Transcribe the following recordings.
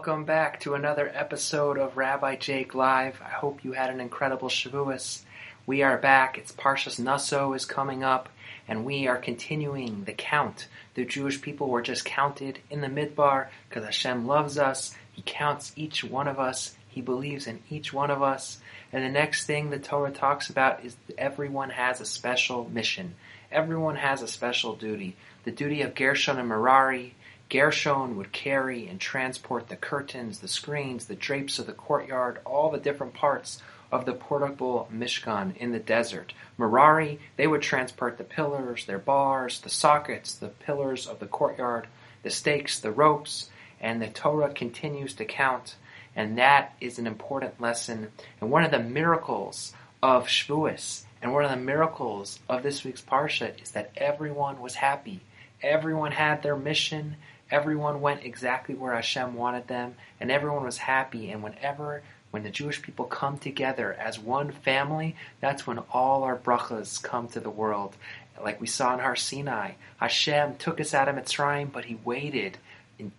Welcome back to another episode of Rabbi Jake Live. I hope you had an incredible Shavuos. We are back. It's Parshas Naso is coming up, and we are continuing the count. The Jewish people were just counted in the Midbar because Hashem loves us. He counts each one of us. He believes in each one of us. And the next thing the Torah talks about is everyone has a special mission. Everyone has a special duty. The duty of Gershon and Merari. Gershon would carry and transport the curtains, the screens, the drapes of the courtyard, all the different parts of the portable Mishkan in the desert. Merari, they would transport the pillars, their bars, the sockets, the pillars of the courtyard, the stakes, the ropes, and the Torah continues to count. And that is an important lesson. And one of the miracles of Shavuos and one of the miracles of this week's Parsha is that everyone was happy. Everyone had their mission. Everyone went exactly where Hashem wanted them, and everyone was happy. And whenever, when the Jewish people come together as one family, that's when all our brachas come to the world. Like we saw in Har Sinai, Hashem took us out of Mitzrayim, but He waited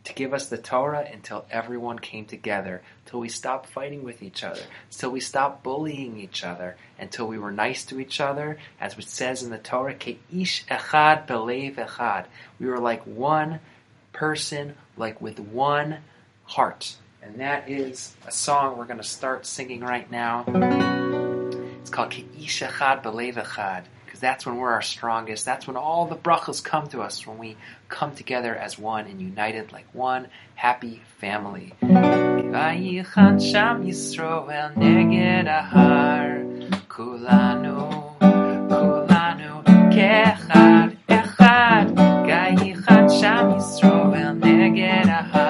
to give us the Torah until everyone came together, till we stopped fighting with each other, till we stopped bullying each other, until we were nice to each other, as it says in the Torah, Ke'ish echad belev echad. We were like one person, like with one heart. And that is a song we're going to start singing right now. It's called Ke'ish echad belev echad Because that's when we're our strongest. That's when all the brachas come to us, when we come together as one and united like one happy family. ויחן שם ישראל נגד ההר, כולנו, כולנו כאחד, אחד. ויחן שם ישראל נגד ההר,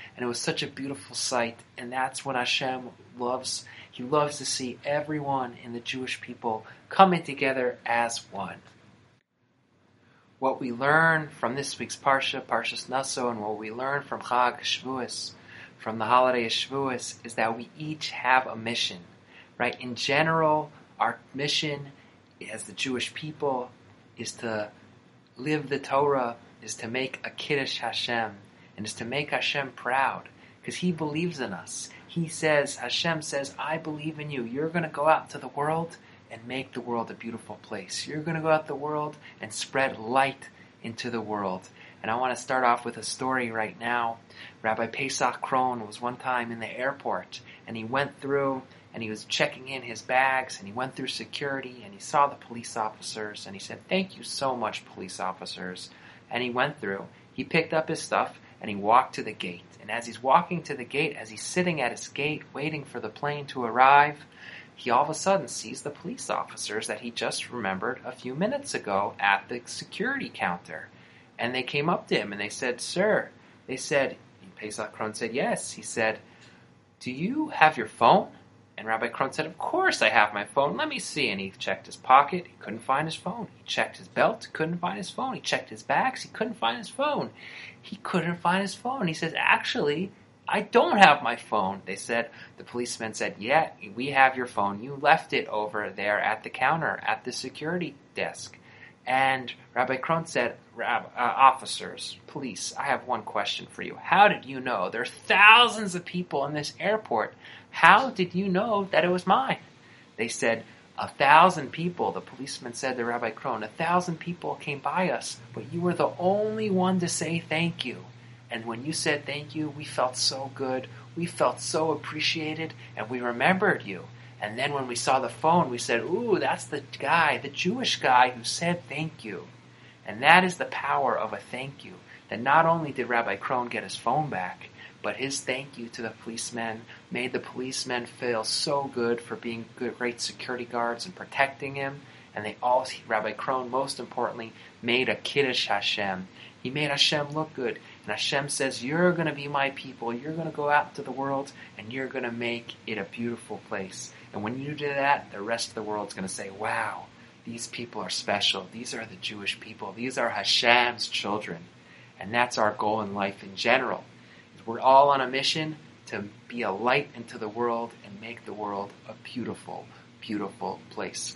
And it was such a beautiful sight. And that's what Hashem loves. He loves to see everyone in the Jewish people coming together as one. What we learn from this week's Parsha, Parshas Naso, and what we learn from Chag Shavuos, from the holiday of Shavuos, is that we each have a mission. Right? In general, our mission as the Jewish people is to live the Torah, is to make a Kiddush Hashem, and is to make Hashem proud, because He believes in us. He says, Hashem says, I believe in you. You're going to go out to the world and make the world a beautiful place. You're going to go out the world and spread light into the world. And I want to start off with a story right now. Rabbi Pesach Krohn was one time in the airport, and he went through and he was checking in his bags and he went through security and he saw the police officers and he said, Thank you so much, police officers. And he went through, he picked up his stuff and he walked to the gate. And as he's walking to the gate, as he's sitting at his gate waiting for the plane to arrive, he all of a sudden sees the police officers that he just remembered a few minutes ago at the security counter. And they came up to him and they said, Sir, they said, Pesach Krohn said, Yes. He said, Do you have your phone? And Rabbi Krohn said, Of course I have my phone. Let me see. And he checked his pocket. He couldn't find his phone. He checked his belt. Couldn't find his phone. He checked his bags. He couldn't find his phone. He couldn't find his phone. He says, Actually, I don't have my phone. They said, the policeman said, Yeah, we have your phone. You left it over there at the counter, at the security desk. And Rabbi Krohn said, uh, officers, police, I have one question for you. How did you know? There are thousands of people in this airport. How did you know that it was mine? They said, a thousand people, the policeman said to Rabbi Krohn, a thousand people came by us, but you were the only one to say thank you. And when you said thank you, we felt so good. We felt so appreciated, and we remembered you. And then when we saw the phone, we said, Ooh, that's the guy, the Jewish guy who said thank you. And that is the power of a thank you. That not only did Rabbi Krohn get his phone back, but his thank you to the policemen made the policemen feel so good for being good, great security guards and protecting him. And they all, Rabbi Krohn, most importantly, made a Kiddush Hashem. He made Hashem look good. And Hashem says, You're going to be my people. You're going to go out into the world and you're going to make it a beautiful place. And when you do that, the rest of the world's going to say, Wow, these people are special. These are the Jewish people. These are Hashem's children. And that's our goal in life in general. We're all on a mission to be a light into the world and make the world a beautiful, beautiful place.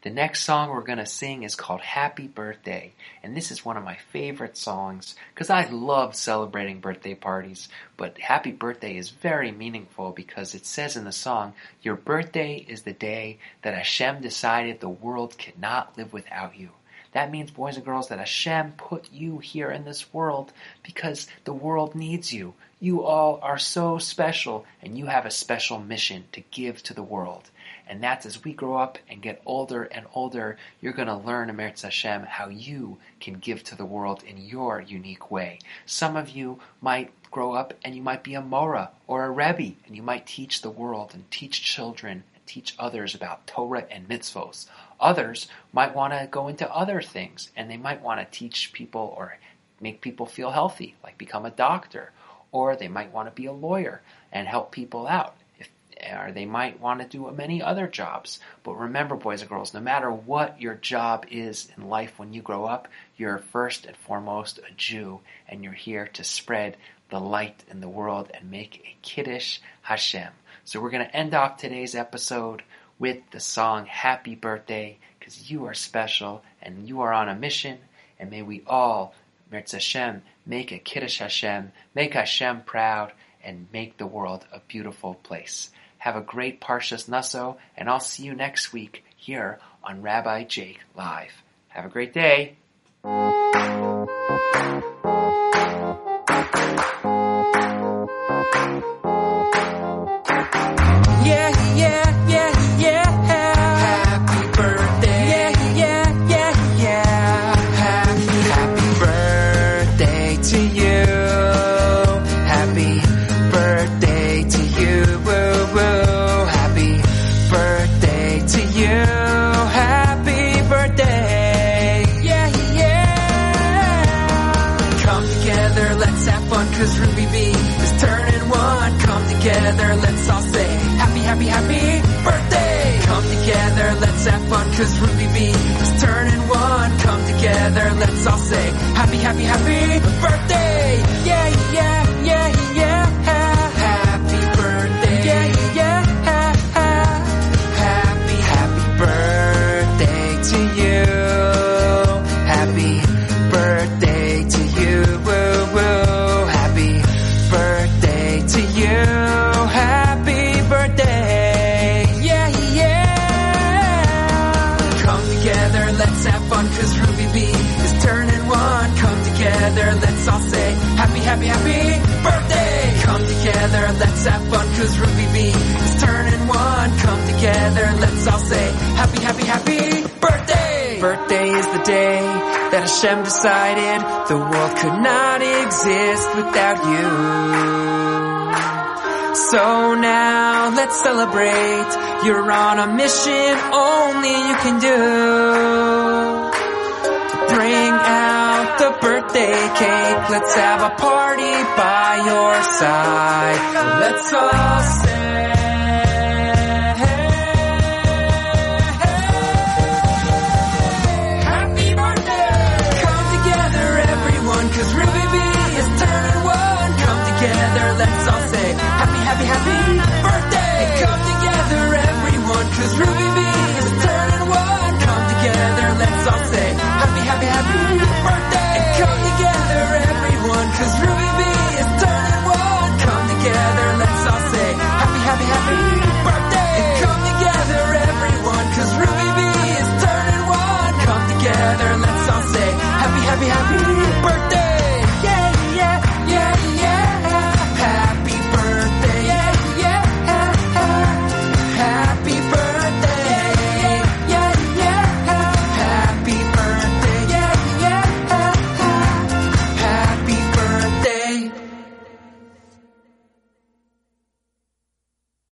The next song we're going to sing is called Happy Birthday, and this is one of my favorite songs because I love celebrating birthday parties. But Happy Birthday is very meaningful because it says in the song, Your birthday is the day that Hashem decided the world cannot live without you. That means, boys and girls, that Hashem put you here in this world because the world needs you. You all are so special, and you have a special mission to give to the world. And that's as we grow up and get older and older, you're going to learn, Emeretz Hashem, how you can give to the world in your unique way. Some of you might grow up and you might be a Mora or a Rebbe, and you might teach the world and teach children teach others about Torah and mitzvos. Others might want to go into other things, and they might want to teach people or make people feel healthy, like become a doctor, or they might want to be a lawyer and help people out or they might want to do many other jobs. But remember, boys and girls, no matter what your job is in life when you grow up, you're first and foremost a Jew, and you're here to spread the light in the world and make a Kiddush Hashem. So we're going to end off today's episode with the song Happy Birthday, because you are special and you are on a mission, and may we all, Mirz Hashem, make a Kiddush Hashem, make Hashem proud, and make the world a beautiful place. Have a great Parshas Naso, and I'll see you next week here on Rabbi Jake Live. Have a great day. Fun, cause Ruby B is turning one. Come together, let's all say happy, happy, happy birthday. Come together, let's have fun, cause Ruby B is turning one. Come together, let's all say happy, happy, happy birthday. Let's have fun, cause Ruby B is turning one. Come together, let's all say happy, happy, happy birthday. Come together, let's have fun, cause Ruby B is turning one. Come together, let's all say happy, happy, happy birthday. Birthday is the day that Hashem decided the world could not exist without you. So now let's celebrate. You're on a mission only you can do. Bring out the birthday cake. Let's have a party by your side. Let's all say. Everyone,